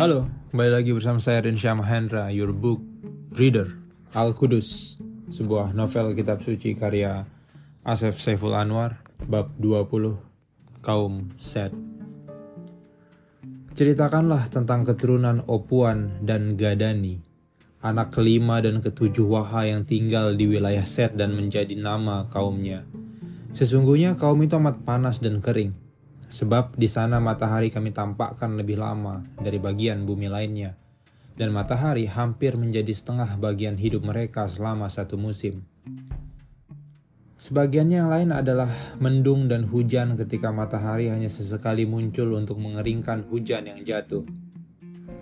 Halo, kembali lagi bersama saya Rinsya Mahendra, your book reader, Al-Qudus, sebuah novel kitab suci karya Asef Saiful Anwar, bab 20, kaum Set. Ceritakanlah tentang keturunan Opuan dan Gadani, anak kelima dan ketujuh Waha yang tinggal di wilayah Set dan menjadi nama kaumnya. Sesungguhnya kaum itu amat panas dan kering, Sebab di sana matahari kami tampakkan lebih lama dari bagian bumi lainnya, dan matahari hampir menjadi setengah bagian hidup mereka selama satu musim. Sebagiannya yang lain adalah mendung dan hujan ketika matahari hanya sesekali muncul untuk mengeringkan hujan yang jatuh.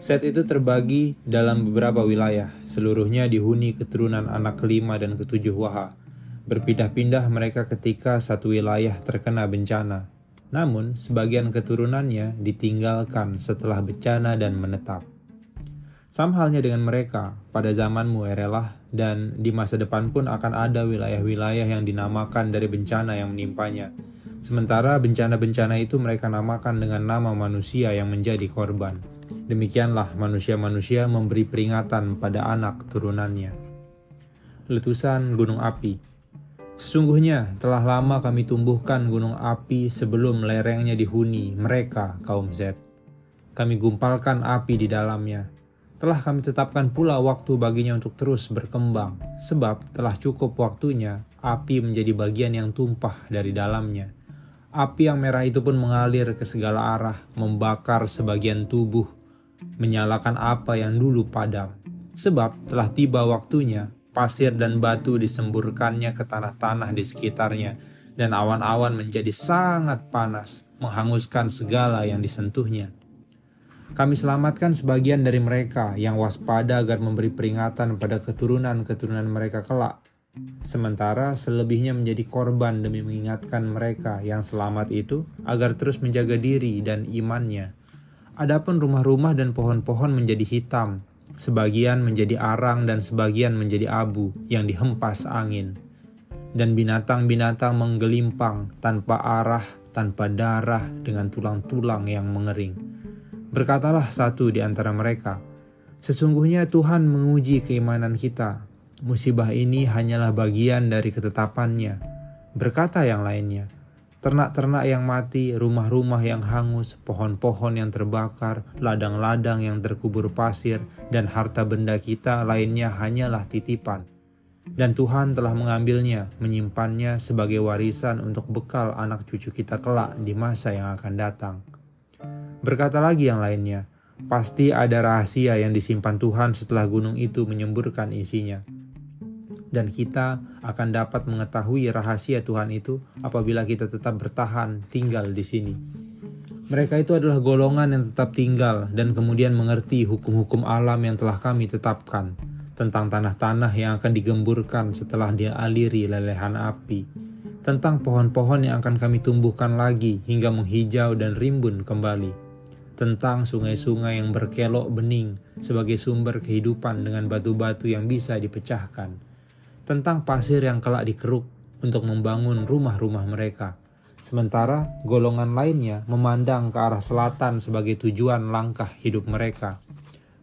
Set itu terbagi dalam beberapa wilayah, seluruhnya dihuni keturunan anak kelima dan ketujuh Waha. Berpindah-pindah mereka ketika satu wilayah terkena bencana, namun, sebagian keturunannya ditinggalkan setelah bencana dan menetap. Sama halnya dengan mereka, pada zamanmu erelah, dan di masa depan pun akan ada wilayah-wilayah yang dinamakan dari bencana yang menimpanya. Sementara bencana-bencana itu mereka namakan dengan nama manusia yang menjadi korban. Demikianlah manusia-manusia memberi peringatan pada anak turunannya. Letusan gunung api Sesungguhnya telah lama kami tumbuhkan gunung api sebelum lerengnya dihuni mereka kaum Z. Kami gumpalkan api di dalamnya. Telah kami tetapkan pula waktu baginya untuk terus berkembang, sebab telah cukup waktunya api menjadi bagian yang tumpah dari dalamnya. Api yang merah itu pun mengalir ke segala arah, membakar sebagian tubuh, menyalakan apa yang dulu padam. Sebab telah tiba waktunya pasir dan batu disemburkannya ke tanah-tanah di sekitarnya, dan awan-awan menjadi sangat panas, menghanguskan segala yang disentuhnya. Kami selamatkan sebagian dari mereka yang waspada agar memberi peringatan pada keturunan-keturunan mereka kelak, sementara selebihnya menjadi korban demi mengingatkan mereka yang selamat itu agar terus menjaga diri dan imannya. Adapun rumah-rumah dan pohon-pohon menjadi hitam, sebagian menjadi arang dan sebagian menjadi abu yang dihempas angin. Dan binatang-binatang menggelimpang tanpa arah, tanpa darah dengan tulang-tulang yang mengering. Berkatalah satu di antara mereka, Sesungguhnya Tuhan menguji keimanan kita. Musibah ini hanyalah bagian dari ketetapannya. Berkata yang lainnya, Ternak-ternak yang mati, rumah-rumah yang hangus, pohon-pohon yang terbakar, ladang-ladang yang terkubur pasir, dan harta benda kita lainnya hanyalah titipan. Dan Tuhan telah mengambilnya, menyimpannya sebagai warisan untuk bekal anak cucu kita kelak di masa yang akan datang. Berkata lagi yang lainnya, pasti ada rahasia yang disimpan Tuhan setelah gunung itu menyemburkan isinya dan kita akan dapat mengetahui rahasia Tuhan itu apabila kita tetap bertahan tinggal di sini. Mereka itu adalah golongan yang tetap tinggal dan kemudian mengerti hukum-hukum alam yang telah kami tetapkan tentang tanah-tanah yang akan digemburkan setelah dia aliri lelehan api, tentang pohon-pohon yang akan kami tumbuhkan lagi hingga menghijau dan rimbun kembali, tentang sungai-sungai yang berkelok bening sebagai sumber kehidupan dengan batu-batu yang bisa dipecahkan, tentang pasir yang kelak dikeruk untuk membangun rumah-rumah mereka. Sementara golongan lainnya memandang ke arah selatan sebagai tujuan langkah hidup mereka.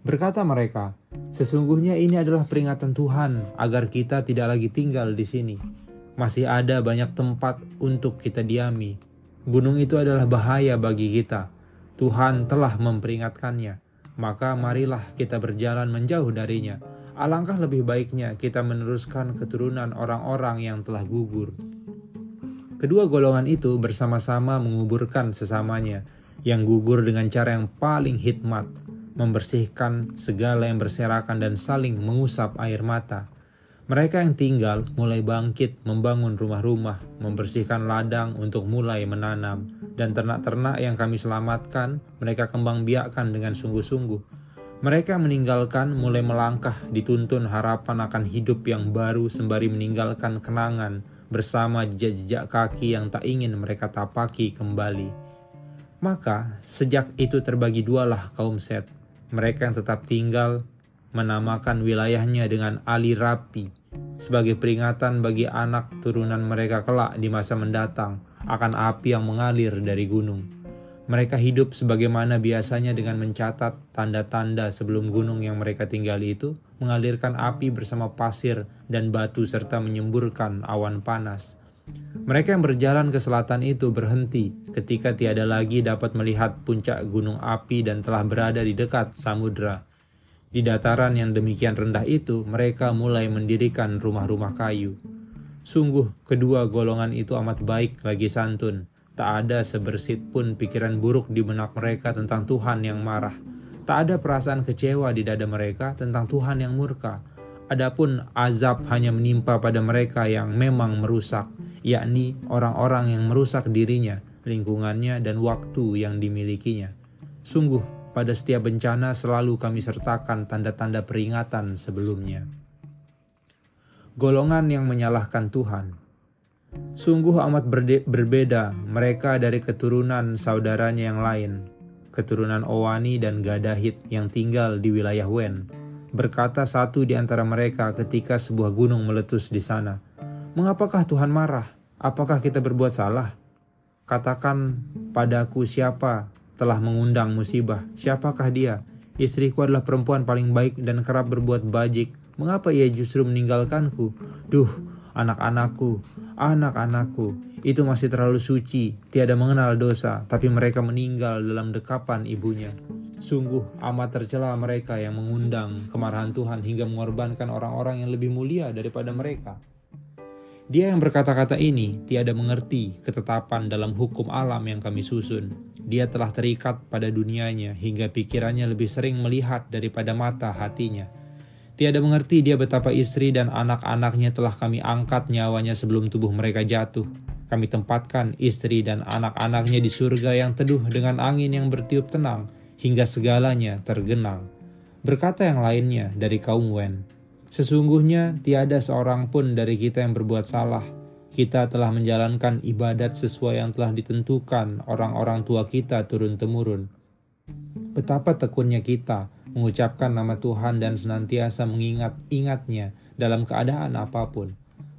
Berkata mereka, sesungguhnya ini adalah peringatan Tuhan agar kita tidak lagi tinggal di sini. Masih ada banyak tempat untuk kita diami. Gunung itu adalah bahaya bagi kita. Tuhan telah memperingatkannya. Maka marilah kita berjalan menjauh darinya Alangkah lebih baiknya kita meneruskan keturunan orang-orang yang telah gugur. Kedua golongan itu bersama-sama menguburkan sesamanya yang gugur dengan cara yang paling hikmat, membersihkan segala yang berserakan dan saling mengusap air mata. Mereka yang tinggal mulai bangkit membangun rumah-rumah, membersihkan ladang untuk mulai menanam, dan ternak-ternak yang kami selamatkan mereka kembang biakkan dengan sungguh-sungguh mereka meninggalkan mulai melangkah dituntun harapan akan hidup yang baru sembari meninggalkan kenangan bersama jejak-jejak kaki yang tak ingin mereka tapaki kembali. Maka sejak itu terbagi dualah kaum Set. Mereka yang tetap tinggal menamakan wilayahnya dengan Ali Rapi sebagai peringatan bagi anak turunan mereka kelak di masa mendatang akan api yang mengalir dari gunung. Mereka hidup sebagaimana biasanya dengan mencatat tanda-tanda sebelum gunung yang mereka tinggali itu mengalirkan api bersama pasir dan batu serta menyemburkan awan panas. Mereka yang berjalan ke selatan itu berhenti ketika tiada lagi dapat melihat puncak gunung api dan telah berada di dekat samudera. Di dataran yang demikian rendah itu, mereka mulai mendirikan rumah-rumah kayu. Sungguh, kedua golongan itu amat baik lagi santun Tak ada sebersit pun pikiran buruk di benak mereka tentang Tuhan yang marah. Tak ada perasaan kecewa di dada mereka tentang Tuhan yang murka. Adapun azab hanya menimpa pada mereka yang memang merusak, yakni orang-orang yang merusak dirinya, lingkungannya, dan waktu yang dimilikinya. Sungguh, pada setiap bencana selalu kami sertakan tanda-tanda peringatan sebelumnya. Golongan yang menyalahkan Tuhan Sungguh amat berbeda mereka dari keturunan saudaranya yang lain, keturunan Owani dan Gadahit yang tinggal di wilayah Wen. Berkata satu di antara mereka ketika sebuah gunung meletus di sana, "Mengapakah Tuhan marah? Apakah kita berbuat salah? Katakan padaku siapa telah mengundang musibah? Siapakah dia? Istriku adalah perempuan paling baik dan kerap berbuat bajik. Mengapa ia justru meninggalkanku? Duh, anak-anakku, anak-anakku, itu masih terlalu suci, tiada mengenal dosa, tapi mereka meninggal dalam dekapan ibunya. Sungguh amat tercela mereka yang mengundang kemarahan Tuhan hingga mengorbankan orang-orang yang lebih mulia daripada mereka. Dia yang berkata-kata ini tiada mengerti ketetapan dalam hukum alam yang kami susun. Dia telah terikat pada dunianya hingga pikirannya lebih sering melihat daripada mata hatinya Tiada mengerti dia betapa istri dan anak-anaknya telah kami angkat nyawanya sebelum tubuh mereka jatuh. Kami tempatkan istri dan anak-anaknya di surga yang teduh dengan angin yang bertiup tenang, hingga segalanya tergenang. Berkata yang lainnya dari kaum Wen, Sesungguhnya tiada seorang pun dari kita yang berbuat salah. Kita telah menjalankan ibadat sesuai yang telah ditentukan orang-orang tua kita turun-temurun. Betapa tekunnya kita, mengucapkan nama Tuhan dan senantiasa mengingat-ingatnya dalam keadaan apa pun.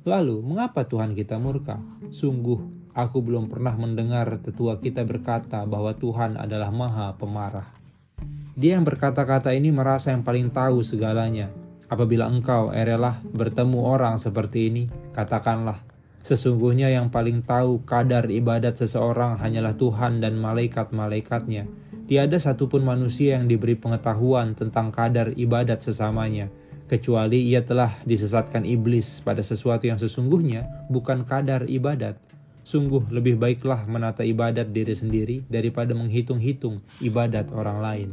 Lalu, mengapa Tuhan kita murka? Sungguh, aku belum pernah mendengar tetua kita berkata bahwa Tuhan adalah maha pemarah. Dia yang berkata-kata ini merasa yang paling tahu segalanya. Apabila engkau erelah bertemu orang seperti ini, katakanlah, sesungguhnya yang paling tahu kadar ibadat seseorang hanyalah Tuhan dan malaikat-malaikatnya Tiada satupun manusia yang diberi pengetahuan tentang kadar ibadat sesamanya, kecuali ia telah disesatkan iblis pada sesuatu yang sesungguhnya bukan kadar ibadat. Sungguh lebih baiklah menata ibadat diri sendiri daripada menghitung-hitung ibadat orang lain.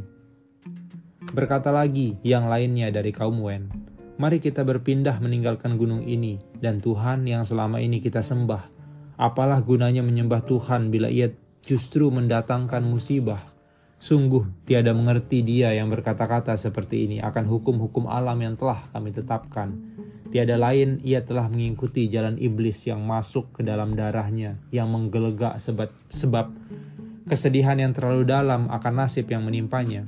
Berkata lagi yang lainnya dari kaum Wen, Mari kita berpindah meninggalkan gunung ini dan Tuhan yang selama ini kita sembah. Apalah gunanya menyembah Tuhan bila ia justru mendatangkan musibah Sungguh tiada mengerti dia yang berkata-kata seperti ini akan hukum-hukum alam yang telah kami tetapkan. Tiada lain ia telah mengikuti jalan iblis yang masuk ke dalam darahnya, yang menggelegak sebab, sebab kesedihan yang terlalu dalam akan nasib yang menimpanya.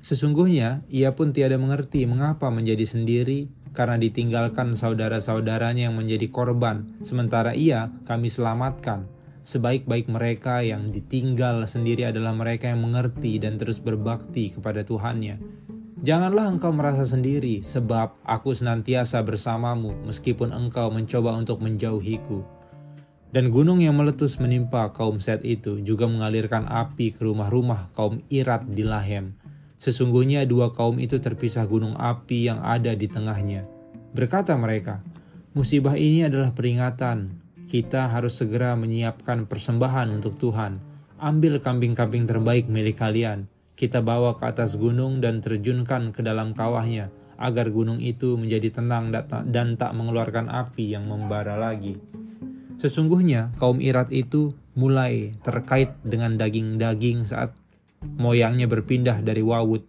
Sesungguhnya ia pun tiada mengerti mengapa menjadi sendiri karena ditinggalkan saudara-saudaranya yang menjadi korban, sementara ia kami selamatkan Sebaik-baik mereka yang ditinggal sendiri adalah mereka yang mengerti dan terus berbakti kepada Tuhannya. Janganlah engkau merasa sendiri, sebab aku senantiasa bersamamu meskipun engkau mencoba untuk menjauhiku. Dan gunung yang meletus menimpa kaum Set itu juga mengalirkan api ke rumah-rumah kaum Irat di Lahem. Sesungguhnya dua kaum itu terpisah gunung api yang ada di tengahnya. Berkata mereka, musibah ini adalah peringatan, kita harus segera menyiapkan persembahan untuk Tuhan. Ambil kambing-kambing terbaik milik kalian. Kita bawa ke atas gunung dan terjunkan ke dalam kawahnya, agar gunung itu menjadi tenang dan tak mengeluarkan api yang membara lagi. Sesungguhnya kaum Irat itu mulai terkait dengan daging-daging saat moyangnya berpindah dari Wawut.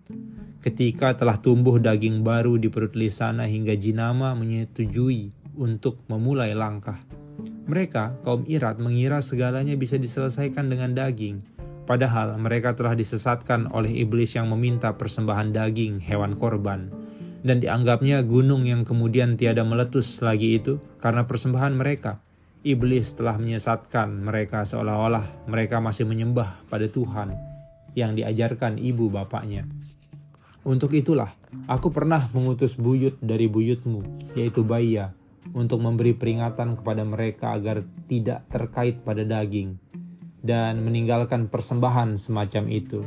Ketika telah tumbuh daging baru di perut Lisana hingga Jinama menyetujui untuk memulai langkah. Mereka, kaum Irat, mengira segalanya bisa diselesaikan dengan daging, padahal mereka telah disesatkan oleh iblis yang meminta persembahan daging hewan korban. Dan dianggapnya gunung yang kemudian tiada meletus lagi itu karena persembahan mereka. Iblis telah menyesatkan mereka seolah-olah mereka masih menyembah pada Tuhan yang diajarkan ibu bapaknya. Untuk itulah, aku pernah mengutus buyut dari buyutmu, yaitu Baya, untuk memberi peringatan kepada mereka agar tidak terkait pada daging dan meninggalkan persembahan semacam itu.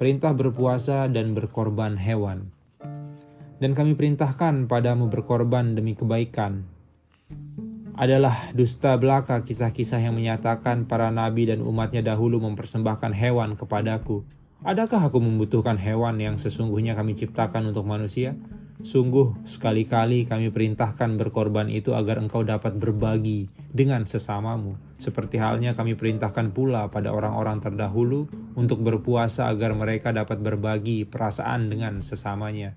Perintah berpuasa dan berkorban hewan. Dan kami perintahkan padamu berkorban demi kebaikan. Adalah dusta belaka kisah-kisah yang menyatakan para nabi dan umatnya dahulu mempersembahkan hewan kepadaku. Adakah aku membutuhkan hewan yang sesungguhnya kami ciptakan untuk manusia? Sungguh sekali-kali kami perintahkan berkorban itu agar engkau dapat berbagi dengan sesamamu. Seperti halnya kami perintahkan pula pada orang-orang terdahulu untuk berpuasa agar mereka dapat berbagi perasaan dengan sesamanya.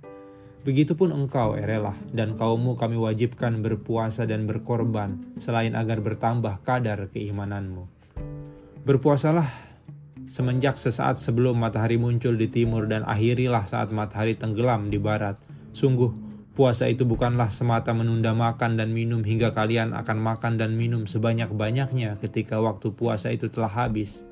Begitupun engkau, Erelah, dan kaummu kami wajibkan berpuasa dan berkorban, selain agar bertambah kadar keimananmu. Berpuasalah semenjak sesaat sebelum matahari muncul di timur dan akhirilah saat matahari tenggelam di barat Sungguh, puasa itu bukanlah semata menunda makan dan minum hingga kalian akan makan dan minum sebanyak-banyaknya ketika waktu puasa itu telah habis.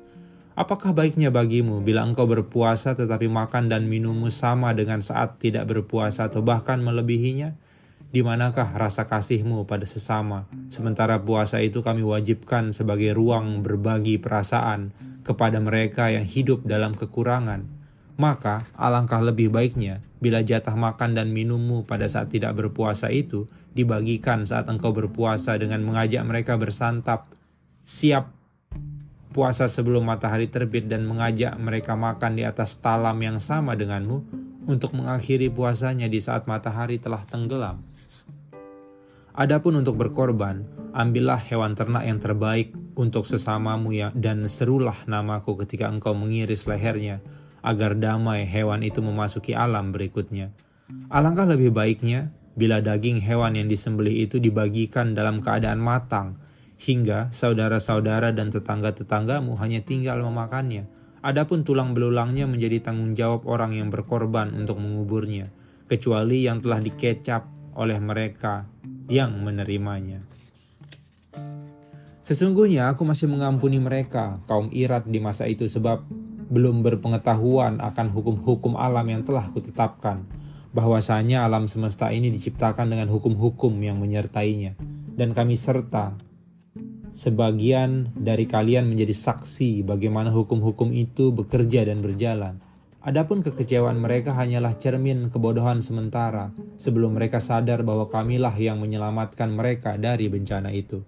Apakah baiknya bagimu bila engkau berpuasa tetapi makan dan minummu sama dengan saat tidak berpuasa atau bahkan melebihinya? Di manakah rasa kasihmu pada sesama? Sementara puasa itu kami wajibkan sebagai ruang berbagi perasaan kepada mereka yang hidup dalam kekurangan maka alangkah lebih baiknya bila jatah makan dan minummu pada saat tidak berpuasa itu dibagikan saat engkau berpuasa dengan mengajak mereka bersantap, siap puasa sebelum matahari terbit dan mengajak mereka makan di atas talam yang sama denganmu untuk mengakhiri puasanya di saat matahari telah tenggelam. Adapun untuk berkorban, ambillah hewan ternak yang terbaik untuk sesamamu ya dan serulah namaku ketika engkau mengiris lehernya agar damai hewan itu memasuki alam berikutnya. Alangkah lebih baiknya bila daging hewan yang disembelih itu dibagikan dalam keadaan matang, hingga saudara-saudara dan tetangga-tetanggamu hanya tinggal memakannya. Adapun tulang belulangnya menjadi tanggung jawab orang yang berkorban untuk menguburnya, kecuali yang telah dikecap oleh mereka yang menerimanya. Sesungguhnya aku masih mengampuni mereka, kaum Irat di masa itu sebab belum berpengetahuan akan hukum-hukum alam yang telah kutetapkan, bahwasanya alam semesta ini diciptakan dengan hukum-hukum yang menyertainya, dan kami serta sebagian dari kalian menjadi saksi bagaimana hukum-hukum itu bekerja dan berjalan. Adapun kekecewaan mereka hanyalah cermin kebodohan sementara sebelum mereka sadar bahwa kamilah yang menyelamatkan mereka dari bencana itu.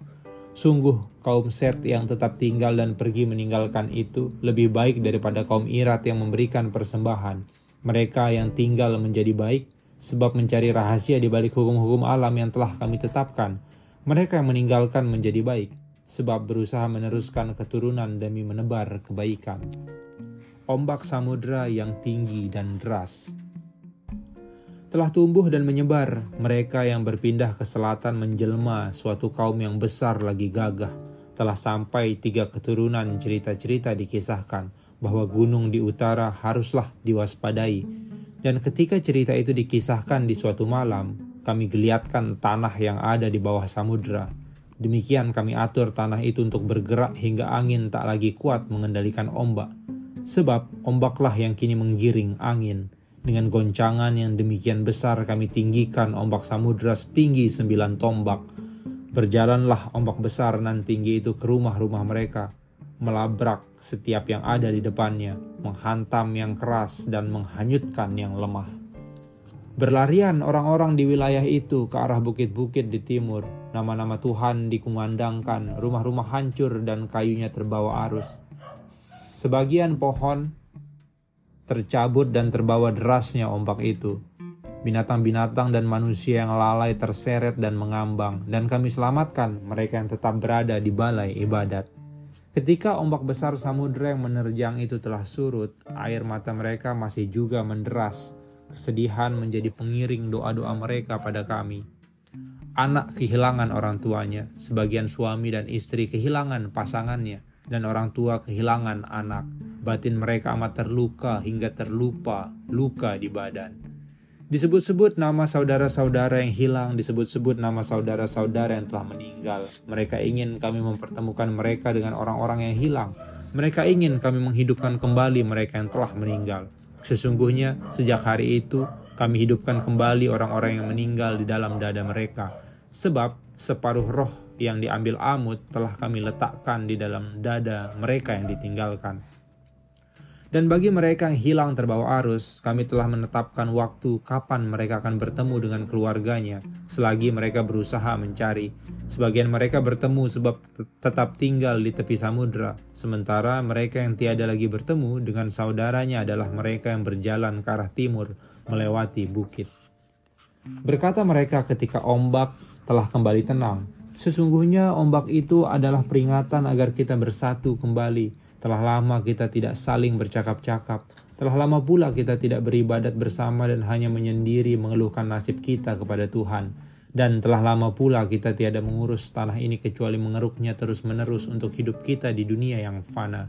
Sungguh kaum Set yang tetap tinggal dan pergi meninggalkan itu lebih baik daripada kaum Irat yang memberikan persembahan. Mereka yang tinggal menjadi baik sebab mencari rahasia di balik hukum-hukum alam yang telah kami tetapkan. Mereka yang meninggalkan menjadi baik sebab berusaha meneruskan keturunan demi menebar kebaikan. Ombak samudra yang tinggi dan deras telah tumbuh dan menyebar. Mereka yang berpindah ke selatan menjelma suatu kaum yang besar lagi gagah. Telah sampai tiga keturunan cerita-cerita dikisahkan bahwa gunung di utara haruslah diwaspadai. Dan ketika cerita itu dikisahkan di suatu malam, kami geliatkan tanah yang ada di bawah samudera. Demikian kami atur tanah itu untuk bergerak hingga angin tak lagi kuat mengendalikan ombak. Sebab ombaklah yang kini menggiring angin dengan goncangan yang demikian besar kami tinggikan ombak samudra setinggi sembilan tombak. Berjalanlah ombak besar nan tinggi itu ke rumah-rumah mereka, melabrak setiap yang ada di depannya, menghantam yang keras dan menghanyutkan yang lemah. Berlarian orang-orang di wilayah itu ke arah bukit-bukit di timur. Nama-nama Tuhan dikumandangkan, rumah-rumah hancur dan kayunya terbawa arus. Sebagian pohon tercabut dan terbawa derasnya ombak itu. Binatang-binatang dan manusia yang lalai terseret dan mengambang, dan kami selamatkan mereka yang tetap berada di balai ibadat. Ketika ombak besar samudera yang menerjang itu telah surut, air mata mereka masih juga menderas. Kesedihan menjadi pengiring doa-doa mereka pada kami. Anak kehilangan orang tuanya, sebagian suami dan istri kehilangan pasangannya, dan orang tua kehilangan anak. Batin mereka amat terluka hingga terlupa luka di badan. Disebut-sebut nama saudara-saudara yang hilang, disebut-sebut nama saudara-saudara yang telah meninggal. Mereka ingin kami mempertemukan mereka dengan orang-orang yang hilang. Mereka ingin kami menghidupkan kembali mereka yang telah meninggal. Sesungguhnya, sejak hari itu kami hidupkan kembali orang-orang yang meninggal di dalam dada mereka. Sebab separuh roh yang diambil Amut telah kami letakkan di dalam dada mereka yang ditinggalkan. Dan bagi mereka yang hilang terbawa arus, kami telah menetapkan waktu kapan mereka akan bertemu dengan keluarganya, selagi mereka berusaha mencari. Sebagian mereka bertemu sebab tetap tinggal di tepi samudera, sementara mereka yang tiada lagi bertemu dengan saudaranya adalah mereka yang berjalan ke arah timur melewati bukit. Berkata mereka ketika ombak telah kembali tenang, sesungguhnya ombak itu adalah peringatan agar kita bersatu kembali telah lama kita tidak saling bercakap-cakap. Telah lama pula kita tidak beribadat bersama dan hanya menyendiri mengeluhkan nasib kita kepada Tuhan. Dan telah lama pula kita tiada mengurus tanah ini kecuali mengeruknya terus-menerus untuk hidup kita di dunia yang fana.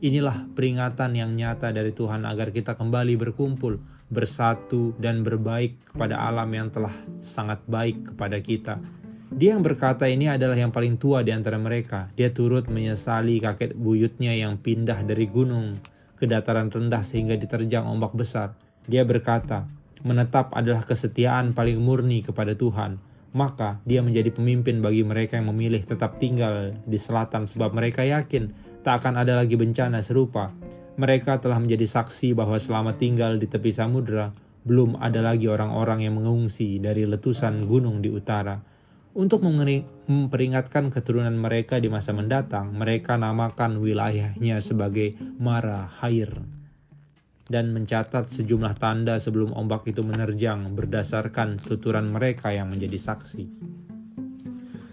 Inilah peringatan yang nyata dari Tuhan agar kita kembali berkumpul, bersatu, dan berbaik kepada alam yang telah sangat baik kepada kita dia yang berkata ini adalah yang paling tua di antara mereka. Dia turut menyesali kakek buyutnya yang pindah dari gunung ke dataran rendah sehingga diterjang ombak besar. Dia berkata, menetap adalah kesetiaan paling murni kepada Tuhan. Maka dia menjadi pemimpin bagi mereka yang memilih tetap tinggal di selatan sebab mereka yakin tak akan ada lagi bencana serupa. Mereka telah menjadi saksi bahwa selama tinggal di tepi samudera, belum ada lagi orang-orang yang mengungsi dari letusan gunung di utara untuk memperingatkan keturunan mereka di masa mendatang, mereka namakan wilayahnya sebagai Mara Hair dan mencatat sejumlah tanda sebelum ombak itu menerjang berdasarkan tuturan mereka yang menjadi saksi.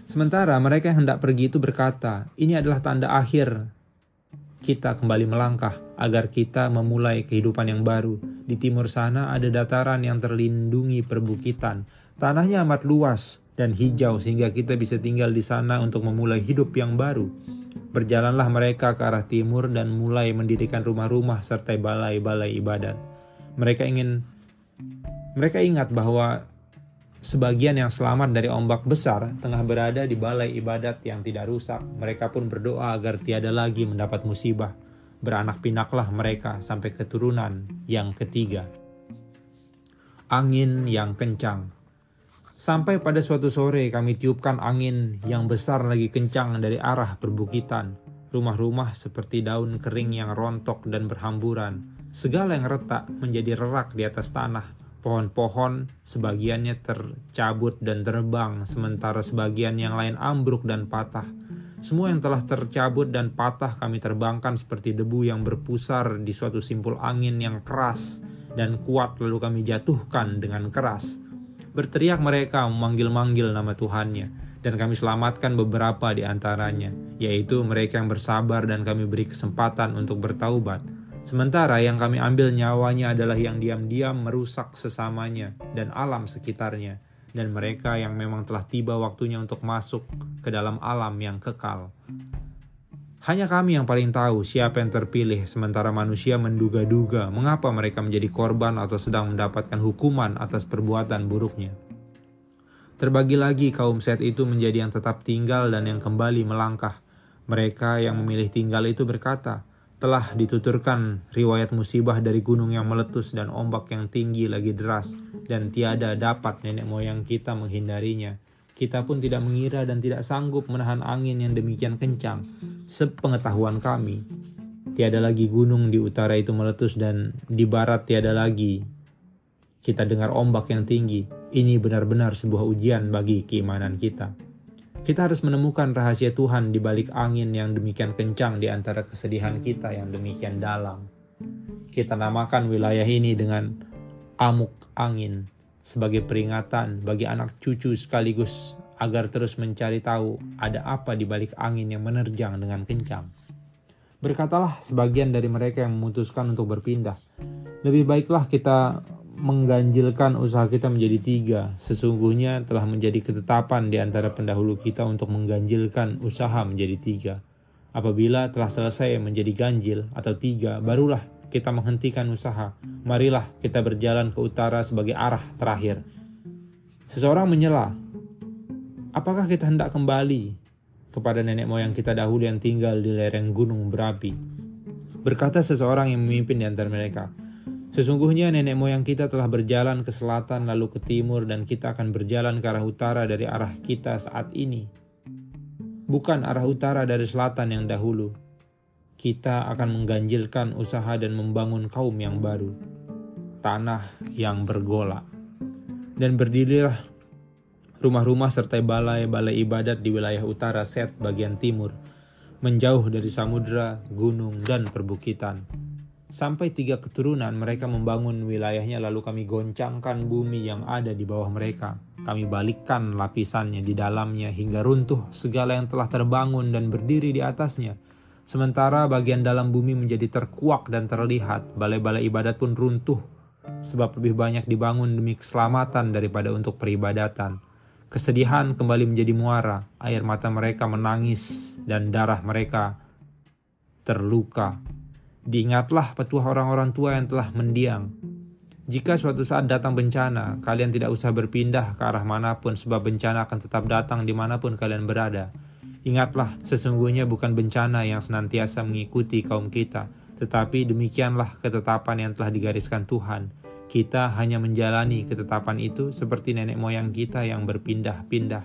Sementara mereka yang hendak pergi itu berkata, ini adalah tanda akhir kita kembali melangkah agar kita memulai kehidupan yang baru. Di timur sana ada dataran yang terlindungi perbukitan. Tanahnya amat luas, dan hijau sehingga kita bisa tinggal di sana untuk memulai hidup yang baru. Berjalanlah mereka ke arah timur dan mulai mendirikan rumah-rumah serta balai-balai ibadat. Mereka ingin mereka ingat bahwa sebagian yang selamat dari ombak besar tengah berada di balai ibadat yang tidak rusak. Mereka pun berdoa agar tiada lagi mendapat musibah. Beranak pinaklah mereka sampai keturunan yang ketiga. Angin yang kencang Sampai pada suatu sore kami tiupkan angin yang besar lagi kencang dari arah perbukitan. Rumah-rumah seperti daun kering yang rontok dan berhamburan. Segala yang retak menjadi rerak di atas tanah. Pohon-pohon sebagiannya tercabut dan terbang, sementara sebagian yang lain ambruk dan patah. Semua yang telah tercabut dan patah kami terbangkan seperti debu yang berpusar di suatu simpul angin yang keras dan kuat lalu kami jatuhkan dengan keras Berteriak mereka memanggil-manggil nama Tuhannya, dan kami selamatkan beberapa di antaranya, yaitu mereka yang bersabar dan kami beri kesempatan untuk bertaubat. Sementara yang kami ambil nyawanya adalah yang diam-diam merusak sesamanya dan alam sekitarnya, dan mereka yang memang telah tiba waktunya untuk masuk ke dalam alam yang kekal. Hanya kami yang paling tahu siapa yang terpilih, sementara manusia menduga-duga mengapa mereka menjadi korban atau sedang mendapatkan hukuman atas perbuatan buruknya. Terbagi lagi kaum Set itu menjadi yang tetap tinggal dan yang kembali melangkah. Mereka yang memilih tinggal itu berkata, telah dituturkan riwayat musibah dari gunung yang meletus dan ombak yang tinggi lagi deras, dan tiada dapat nenek moyang kita menghindarinya kita pun tidak mengira dan tidak sanggup menahan angin yang demikian kencang. Sepengetahuan kami, tiada lagi gunung di utara itu meletus dan di barat tiada lagi. Kita dengar ombak yang tinggi. Ini benar-benar sebuah ujian bagi keimanan kita. Kita harus menemukan rahasia Tuhan di balik angin yang demikian kencang di antara kesedihan kita yang demikian dalam. Kita namakan wilayah ini dengan amuk angin sebagai peringatan bagi anak cucu sekaligus agar terus mencari tahu ada apa di balik angin yang menerjang dengan kencang. Berkatalah sebagian dari mereka yang memutuskan untuk berpindah. Lebih baiklah kita mengganjilkan usaha kita menjadi tiga. Sesungguhnya telah menjadi ketetapan di antara pendahulu kita untuk mengganjilkan usaha menjadi tiga. Apabila telah selesai menjadi ganjil atau tiga, barulah kita menghentikan usaha. Marilah kita berjalan ke utara sebagai arah terakhir. Seseorang menyela, apakah kita hendak kembali kepada nenek moyang kita dahulu yang tinggal di lereng gunung berapi? Berkata seseorang yang memimpin di antara mereka, Sesungguhnya nenek moyang kita telah berjalan ke selatan lalu ke timur dan kita akan berjalan ke arah utara dari arah kita saat ini. Bukan arah utara dari selatan yang dahulu. Kita akan mengganjilkan usaha dan membangun kaum yang baru. Tanah yang bergolak. Dan berdirilah rumah-rumah serta balai-balai ibadat di wilayah utara Set bagian timur, menjauh dari samudera, gunung, dan perbukitan Sampai tiga keturunan mereka membangun wilayahnya lalu kami goncangkan bumi yang ada di bawah mereka. Kami balikkan lapisannya di dalamnya hingga runtuh segala yang telah terbangun dan berdiri di atasnya. Sementara bagian dalam bumi menjadi terkuak dan terlihat, balai-balai ibadat pun runtuh sebab lebih banyak dibangun demi keselamatan daripada untuk peribadatan. Kesedihan kembali menjadi muara, air mata mereka menangis dan darah mereka terluka Diingatlah petua orang-orang tua yang telah mendiang. Jika suatu saat datang bencana, kalian tidak usah berpindah ke arah mana pun sebab bencana akan tetap datang di mana pun kalian berada. Ingatlah, sesungguhnya bukan bencana yang senantiasa mengikuti kaum kita, tetapi demikianlah ketetapan yang telah digariskan Tuhan. Kita hanya menjalani ketetapan itu seperti nenek moyang kita yang berpindah-pindah.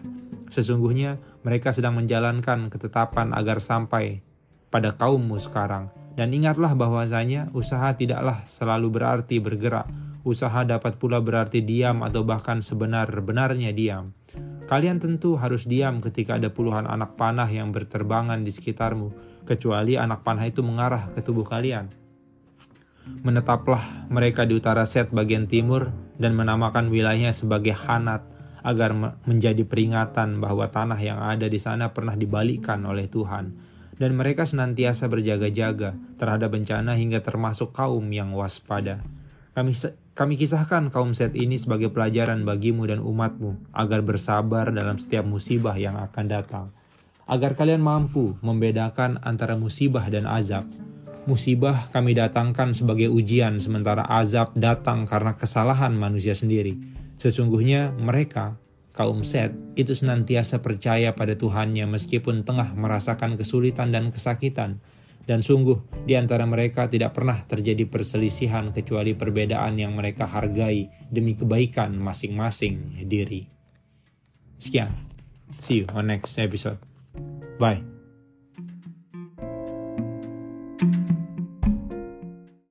Sesungguhnya mereka sedang menjalankan ketetapan agar sampai pada kaummu sekarang. Dan ingatlah bahwasanya usaha tidaklah selalu berarti bergerak. Usaha dapat pula berarti diam atau bahkan sebenar-benarnya diam. Kalian tentu harus diam ketika ada puluhan anak panah yang berterbangan di sekitarmu, kecuali anak panah itu mengarah ke tubuh kalian. Menetaplah mereka di utara Set bagian timur dan menamakan wilayahnya sebagai Hanat agar menjadi peringatan bahwa tanah yang ada di sana pernah dibalikkan oleh Tuhan dan mereka senantiasa berjaga-jaga terhadap bencana hingga termasuk kaum yang waspada. Kami kami kisahkan kaum Set ini sebagai pelajaran bagimu dan umatmu agar bersabar dalam setiap musibah yang akan datang. Agar kalian mampu membedakan antara musibah dan azab. Musibah kami datangkan sebagai ujian sementara azab datang karena kesalahan manusia sendiri. Sesungguhnya mereka kaum Set itu senantiasa percaya pada Tuhannya meskipun tengah merasakan kesulitan dan kesakitan. Dan sungguh di antara mereka tidak pernah terjadi perselisihan kecuali perbedaan yang mereka hargai demi kebaikan masing-masing diri. Sekian. See you on next episode. Bye.